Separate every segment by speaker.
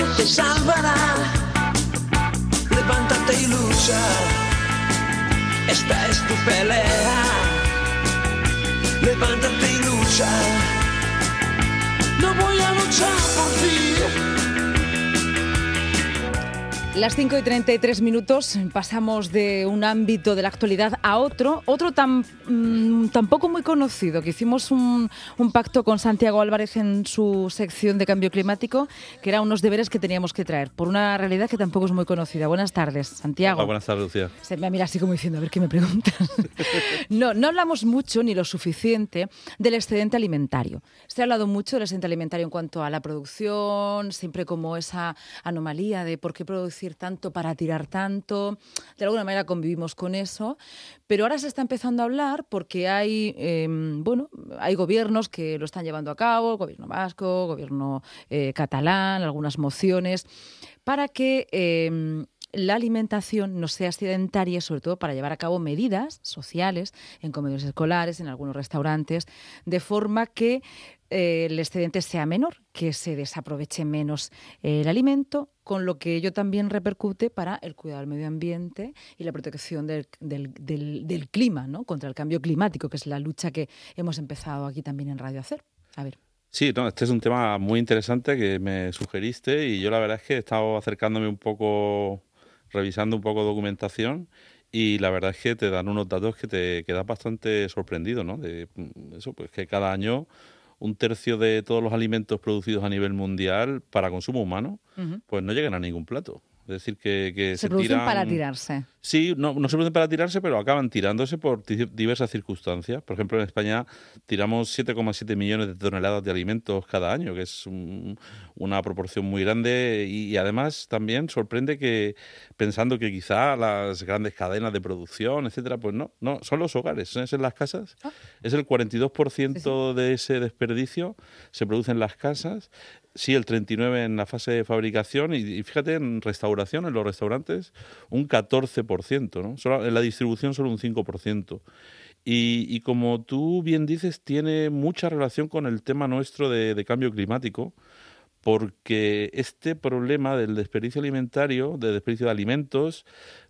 Speaker 1: Jesús te salvará. Levántate y lucha, esta es tu pelea. Levántate y lucha, no voy a luchar por ti.
Speaker 2: Las 5 y 33 minutos pasamos de un ámbito de la actualidad a otro, otro tan, mm, tampoco muy conocido, que hicimos un, un, pacto con Santiago Álvarez en su sección de cambio climático, que eran unos deberes que teníamos que traer, por una realidad que tampoco es muy conocida. Buenas tardes, Santiago.
Speaker 3: Hola, buenas tardes, Lucía.
Speaker 2: Se me mira así como diciendo, a ver qué me preguntas. no, no hablamos mucho ni lo suficiente del excedente alimentario. Se ha hablado mucho del excedente alimentario en cuanto a la producción, siempre como esa anomalía de por qué producir tanto para tirar tanto. De alguna manera convivimos con eso. Pero ahora se está empezando a hablar porque hay, eh, bueno, hay gobiernos que lo están llevando a cabo, gobierno vasco, gobierno eh, catalán, algunas mociones, para que... Eh, la alimentación no sea sedentaria, sobre todo para llevar a cabo medidas sociales en comedores escolares, en algunos restaurantes, de forma que eh, el excedente sea menor, que se desaproveche menos eh, el alimento, con lo que ello también repercute para el cuidado del medio ambiente y la protección del, del, del, del clima, ¿no? contra el cambio climático, que es la lucha que hemos empezado aquí también en Radio Hacer. A ver.
Speaker 3: Sí, no, este es un tema muy interesante que me sugeriste y yo la verdad es que he estado acercándome un poco revisando un poco documentación y la verdad es que te dan unos datos que te quedas bastante sorprendido, ¿no? De eso, pues que cada año un tercio de todos los alimentos producidos a nivel mundial para consumo humano, uh -huh. pues no llegan a ningún plato. Es decir, que, que
Speaker 2: se, se producen tiran... para tirarse.
Speaker 3: Sí, no, no se producen para tirarse, pero acaban tirándose por diversas circunstancias. Por ejemplo, en España tiramos 7,7 millones de toneladas de alimentos cada año, que es un, una proporción muy grande. Y, y, además también sorprende que, pensando que quizá las grandes cadenas de producción, etcétera, pues no, no, son los hogares, es en las casas. Ah. Es el 42% sí, sí. de ese desperdicio se produce en las casas sí, el 39 en la fase de fabricación y, y, fíjate en restauración, en los restaurantes, un 14%, ¿no? Solo, en la distribución solo un 5%. Y, y, como tú bien dices, tiene mucha relación con el tema nuestro de, de cambio climático, porque este problema del desperdicio alimentario, de desperdicio de alimentos,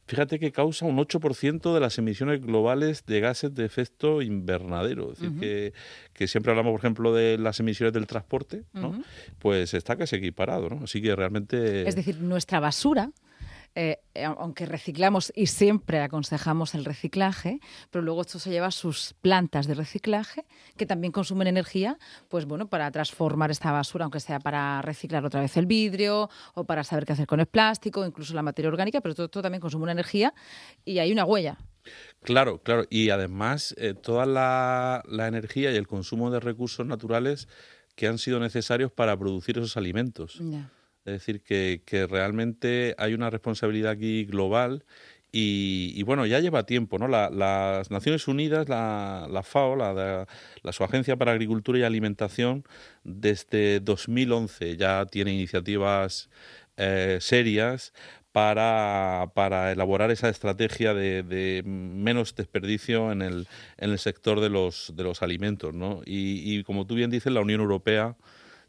Speaker 3: fíjate que causa un 8% de las emisiones globales de gases de efecto invernadero. Es decir, uh -huh. que, que, siempre hablamos, por ejemplo, de las emisiones del transporte, ¿no? Uh -huh. pues está casi equiparado. ¿no? Así que realmente...
Speaker 2: Es decir, nuestra basura eh, aunque reciclamos y siempre aconsejamos el reciclaje, pero luego esto se lleva a sus plantas de reciclaje que también consumen energía, pues bueno, para transformar esta basura, aunque sea para reciclar otra vez el vidrio o para saber qué hacer con el plástico, incluso la materia orgánica, pero todo esto también consume una energía y hay una huella.
Speaker 3: Claro, claro. Y además, eh, toda la, la energía y el consumo de recursos naturales que han sido necesarios para producir esos alimentos.
Speaker 2: Yeah.
Speaker 3: Es decir, que, realmente hay una responsabilidad aquí global y, bueno, ya lleva tiempo, ¿no? La, las Naciones Unidas, la, la FAO, la, su Agencia para Agricultura y Alimentación, desde 2011 ya tiene iniciativas eh, serias para, elaborar esa estrategia de, de, menos desperdicio en el, en el sector de los, de los alimentos, ¿no? Y, y como tú bien dices, la Unión Europea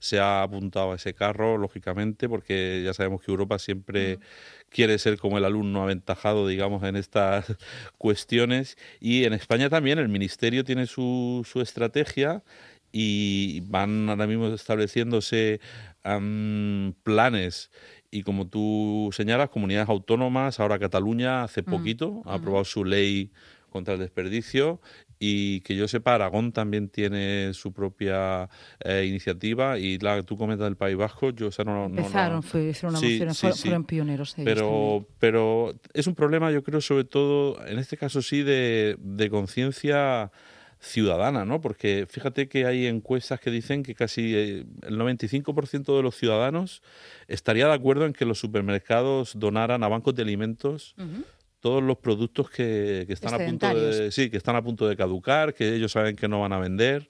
Speaker 3: se ha apuntado a ese carro, lógicamente, porque ya sabemos que Europa siempre uh -huh. quiere ser como el alumno aventajado, digamos, en estas cuestiones. Y en España también el Ministerio tiene su, su estrategia y van ahora mismo estableciéndose um, planes y como tú señalas, comunidades autónomas, ahora Cataluña hace poquito uh -huh. ha aprobado su ley contra el desperdicio y que yo sepa, Aragón también tiene su propia eh, iniciativa y la que tú comentas del País Vasco, yo o sea, no,
Speaker 2: Empezaron,
Speaker 3: no,
Speaker 2: fue, hicieron una sí, moción, sí, fueron, sí. fueron pioneros.
Speaker 3: Pero, pero es un problema, yo creo, sobre todo, en este caso sí, de, de conciencia ciudadana, ¿no? Porque fíjate que hay encuestas que dicen que casi eh, el 95% de los ciudadanos estaría de acuerdo en que los supermercados donaran a bancos de alimentos uh -huh todos los productos que, que están a punto de sí que están a punto de caducar que ellos saben que no van a vender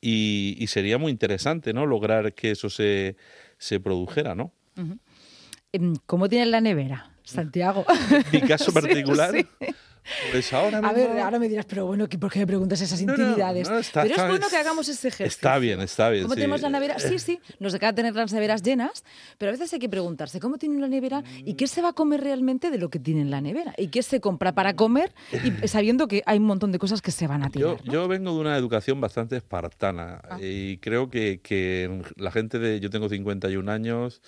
Speaker 3: y, y sería muy interesante no lograr que eso se, se produjera no
Speaker 2: uh -huh. cómo tienes la nevera Santiago
Speaker 3: mi caso particular
Speaker 2: sí, sí.
Speaker 3: Pues ahora
Speaker 2: A ver, ahora me dirás, pero bueno, ¿qué- ¿por qué me preguntas esas
Speaker 3: No,
Speaker 2: intimidades?
Speaker 3: no, está-
Speaker 2: pero
Speaker 3: está-
Speaker 2: es bueno que hagamos ese ejercicio.
Speaker 3: Está bien, está bien.
Speaker 2: ¿Cómo
Speaker 3: sí.
Speaker 2: tenemos la nevera? Sí, sí, nos encanta tener las neveras llenas, pero a veces hay que preguntarse cómo tiene una nevera y qué se va a comer realmente de lo que tiene en la nevera y qué se compra para comer y sabiendo que hay un montón de cosas que se van a
Speaker 3: Yo,
Speaker 2: tirar.
Speaker 3: yo vengo de una educación bastante espartana
Speaker 2: Ah.
Speaker 3: y creo que, que la gente de... Yo tengo 51 años,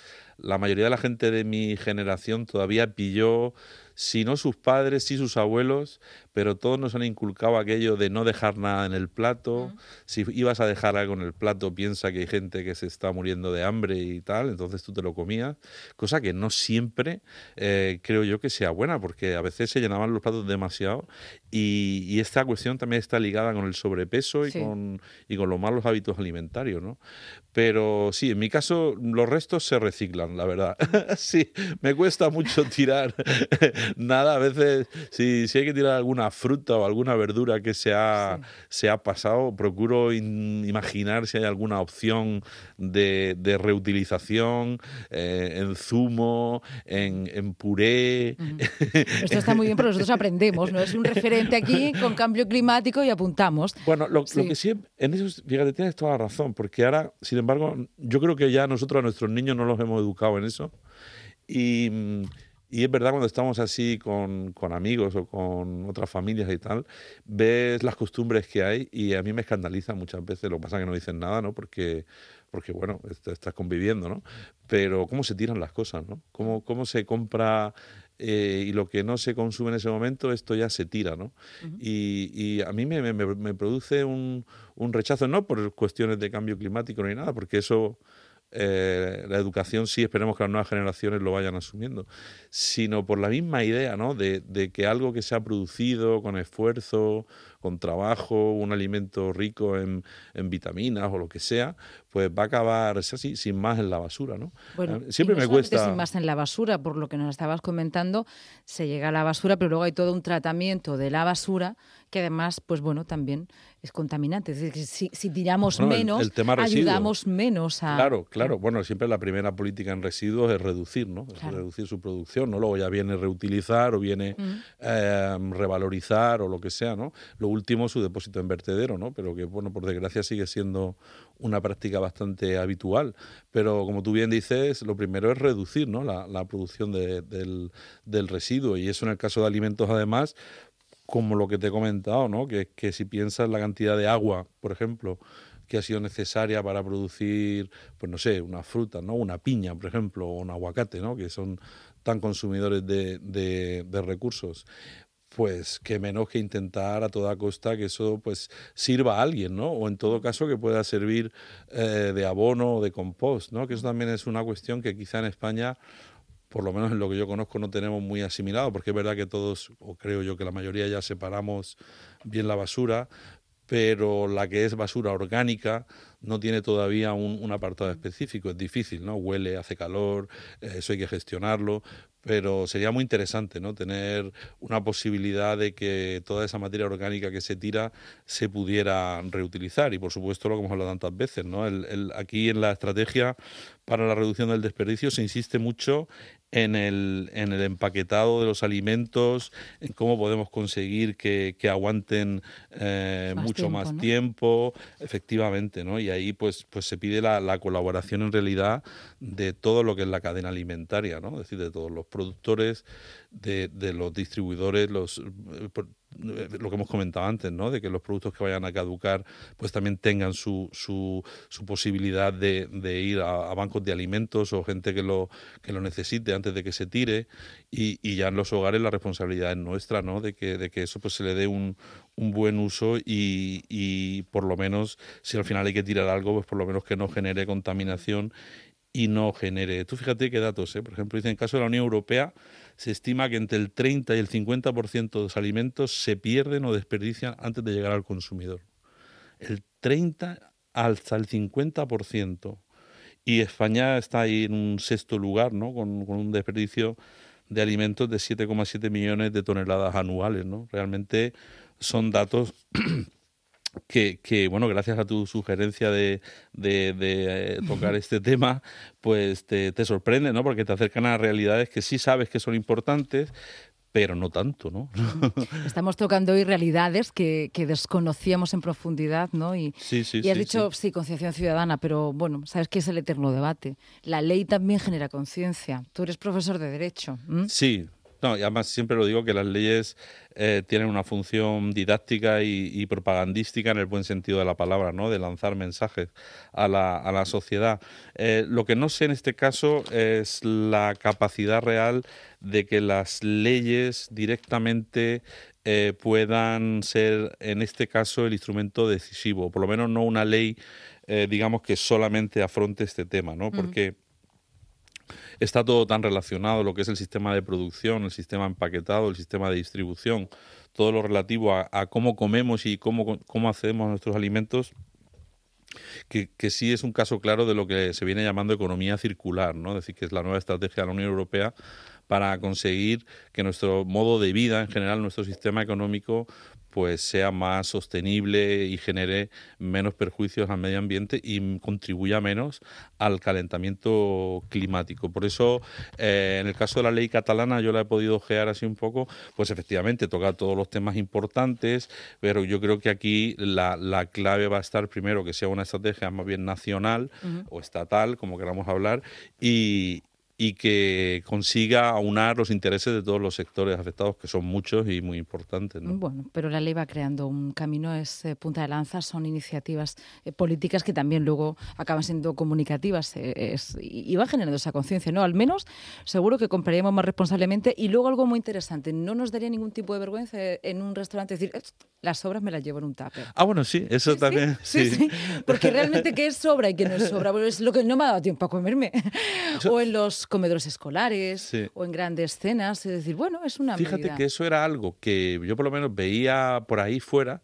Speaker 3: la mayoría de la gente de mi generación todavía pilló, si no sus padres, sí sus abuelos, pero todos nos han inculcado aquello de no dejar nada en el plato. Si ibas a dejar algo en el plato, piensa que hay gente que se está muriendo de hambre y tal, entonces tú te lo comías. Cosa que no siempre eh, creo yo que sea buena, porque a veces se llenaban los platos demasiado y, y esta cuestión también está ligada con el sobrepeso y,
Speaker 2: Sí.
Speaker 3: con, y con los malos hábitos alimentarios, ¿no? Pero sí, en mi caso los restos se reciclan, la verdad. sí, me cuesta mucho tirar nada. A veces, si, si hay que tirar alguna fruta o alguna verdura que se ha, se ha pasado, procuro in- imaginar si hay alguna opción de, de reutilización eh, en zumo, en, en puré.
Speaker 2: Esto está muy bien, pero nosotros aprendemos, ¿no? Es un referente aquí con cambio climático y apuntamos.
Speaker 3: Bueno, lo, que sí, en eso, fíjate, tienes toda la razón, porque ahora, sin embargo, yo creo que ya nosotros a nuestros niños no los hemos educado en eso. Y, mm, y es verdad, cuando estamos así con, con amigos o con otras familias y tal, ves las costumbres que hay y a mí me escandaliza muchas veces. Lo que pasa es que no dicen nada, ¿no? Porque, porque bueno, est- estás conviviendo, ¿no? Pero cómo se tiran las cosas, ¿no? Cómo, cómo se compra eh, y lo que no se consume en ese momento, esto ya se tira, ¿no? y, y a mí me- me- me produce un, un rechazo, no por cuestiones de cambio climático ni nada, porque eso, eh, la educación sí esperemos que las nuevas generaciones lo vayan asumiendo, sino por la misma idea, ¿no? De, de que algo que se ha producido con esfuerzo, con trabajo, un alimento rico en, en vitaminas o lo que sea, pues va a acabar así, sin más en la basura, ¿no?
Speaker 2: Bueno,
Speaker 3: Siempre
Speaker 2: no
Speaker 3: me cuesta...
Speaker 2: Sin más en la basura, por lo que nos estabas comentando, se llega a la basura, pero luego hay todo un tratamiento de la basura que además, pues bueno, también es contaminante. Es decir, si, si tiramos
Speaker 3: Bueno,
Speaker 2: menos,
Speaker 3: el tema residuos.
Speaker 2: ayudamos menos a...
Speaker 3: Claro, claro. Bueno, siempre la primera política en residuos es reducir, ¿no? Es
Speaker 2: Claro.
Speaker 3: reducir su producción, ¿no? Luego ya viene reutilizar o viene eh, revalorizar o lo que sea, ¿no? Último, su depósito en vertedero, ¿no? Pero que, bueno, por desgracia sigue siendo una práctica bastante habitual. Pero como tú bien dices, lo primero es reducir, ¿no? La, producción de- del, del residuo. Y eso en el caso de alimentos, además, como lo que te he comentado, ¿no? Que, si piensas la cantidad de agua, por ejemplo, que ha sido necesaria para producir, pues no sé, una fruta, ¿no? Una piña, por ejemplo, o un aguacate, ¿no? Que son tan consumidores de- de recursos. Pues que menos que intentar a toda costa que eso pues sirva a alguien, ¿no? O en todo caso que pueda servir eh, de abono o de compost, ¿no? Que eso también es una cuestión que quizá en España por lo menos en lo que yo conozco, no tenemos muy asimilado, porque es verdad que todos, o creo yo que la mayoría ya separamos bien la basura, pero la que es basura orgánica no tiene todavía un, un apartado específico. Es difícil, ¿no? Huele, hace calor, eh, eso hay que gestionarlo, pero sería muy interesante, ¿no? Tener una posibilidad de que toda esa materia orgánica que se tira se pudiera reutilizar. Y por supuesto, lo que hemos hablado tantas veces, ¿no? El- el- aquí en la estrategia para la reducción del desperdicio se insiste mucho en el, en el empaquetado de los alimentos, en cómo podemos conseguir que, que aguanten eh,
Speaker 2: Más
Speaker 3: mucho
Speaker 2: tiempo,
Speaker 3: más
Speaker 2: ¿no?
Speaker 3: tiempo, efectivamente, ¿no? Y ahí pues, pues se pide la, la colaboración en realidad de todo lo que es la cadena alimentaria, ¿no? Es decir, de todos los productores, de, los distribuidores, los eh, eh, lo que hemos comentado antes, ¿no? De que los productos que vayan a caducar pues también tengan su, su, posibilidad de, ir a, a bancos de alimentos o gente que lo, que lo necesite antes de que se tire y, y ya en los hogares la responsabilidad es nuestra, ¿no? De que, de que eso pues se le dé un, un buen uso y, y por lo menos si al final hay que tirar algo, pues por lo menos que no genere contaminación y no genere. Tú fíjate qué datos, ¿eh? por ejemplo, dice en el caso de la Unión Europea se estima que entre el 30 y el 50% de los alimentos se pierden o desperdician antes de llegar al consumidor. El 30 hasta el 50%. Y España está ahí en un sexto lugar, ¿no? Con, con un desperdicio de alimentos de 7,7 millones de toneladas anuales, ¿no? Realmente son datos que, que, bueno, gracias a tu sugerencia de, de- de, eh, tocar este tema, pues te, te sorprende, ¿no? Porque te acercan a realidades que sí sabes que son importantes, pero no tanto, ¿no?
Speaker 2: Estamos tocando hoy realidades que, que desconocíamos en profundidad, ¿no? Y,
Speaker 3: Sí, sí,
Speaker 2: y has
Speaker 3: sí,
Speaker 2: dicho, sí. concienciación ciudadana, pero bueno, sabes que es el eterno debate. La ley también genera conciencia. Tú eres profesor de Derecho. ¿m?
Speaker 3: Sí, no, y además siempre lo digo que las leyes eh, tienen una función didáctica y, y propagandística en el buen sentido de la palabra, ¿no? De lanzar mensajes a la, a la sociedad. Eh, lo que no sé en este caso es la capacidad real de que las leyes directamente eh, puedan ser, en este caso, el instrumento decisivo, por lo menos no una ley, digamos, que solamente afronte este tema, ¿no? Porque está todo tan relacionado, lo que es el sistema de producción, el sistema empaquetado, el sistema de distribución, todo lo relativo a, cómo comemos y cómo, cómo accedemos a nuestros alimentos, que, que, sí es un caso claro de lo que se viene llamando economía circular, ¿no? Es decir, que es la nueva estrategia de la Unión Europea para conseguir que nuestro modo de vida, en general, nuestro sistema económico, pues sea más sostenible y genere menos perjuicios al medio ambiente y contribuya menos al calentamiento climático. Por eso, eh, en el caso de la ley catalana, yo la he podido ojear así un poco, pues efectivamente toca todos los temas importantes, pero yo creo que aquí la, la clave va a estar primero que sea una estrategia más bien nacional uh -huh. o estatal, como queramos hablar, y, y que consiga aunar los intereses de todos los sectores afectados, que son muchos y muy importantes. ¿no?
Speaker 2: Bueno, pero la ley va creando un camino, es eh, punta de lanza, son iniciativas eh, políticas que también luego acaban siendo comunicativas eh, es, y, y va generando esa conciencia, ¿no? Al menos seguro que compraríamos más responsablemente y luego algo muy interesante, no nos daría ningún tipo de vergüenza en un restaurante decir, las sobras me las llevo en un tupper.
Speaker 3: Ah, bueno, sí, eso
Speaker 2: ¿Sí,
Speaker 3: también.
Speaker 2: Sí, sí, sí, porque realmente qué es sobra y qué no es sobra, bueno, es lo que no me ha dado tiempo a comerme. Eso... O en los comedores escolares sí. o en grandes cenas. Es decir, bueno, es una
Speaker 3: Fíjate
Speaker 2: medida.
Speaker 3: que eso era algo que yo por lo menos veía por ahí fuera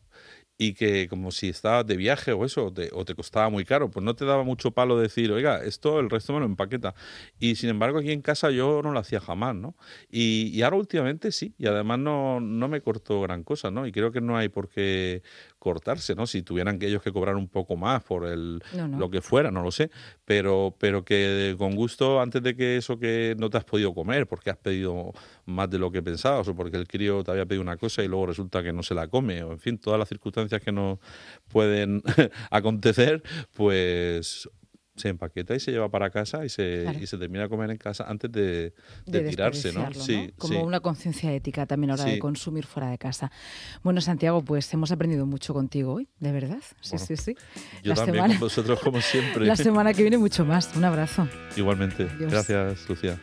Speaker 3: y que como si estabas de viaje o eso, o te, o te, costaba muy caro, pues no te daba mucho palo decir, oiga, esto el resto me lo empaqueta. Y sin embargo aquí en casa yo no lo hacía jamás, ¿no? Y, y ahora últimamente sí, y además no, no me cortó gran cosa, ¿no? Y creo que no hay por qué cortarse, ¿no? Si tuvieran que ellos que cobrar un poco más por el
Speaker 2: no, no.
Speaker 3: lo que fuera, no lo sé, pero, pero que con gusto, antes de que eso que no te has podido comer, porque has pedido más de lo que pensabas, o porque el crío te había pedido una cosa y luego resulta que no se la come, o en fin, todas las circunstancias que nos pueden acontecer, pues se empaqueta y se lleva para casa y se, claro. y se termina de comer en casa antes de, de,
Speaker 2: de
Speaker 3: tirarse, ¿no?
Speaker 2: ¿no? Sí, Como sí. una conciencia ética también a la hora sí. de consumir fuera de casa. Bueno, Santiago, pues hemos aprendido mucho contigo hoy, de verdad. Sí,
Speaker 3: bueno,
Speaker 2: sí, sí.
Speaker 3: Yo la también semana, con vosotros, como siempre.
Speaker 2: La semana que viene mucho más. Un abrazo.
Speaker 3: Igualmente. Gracias, Lucía.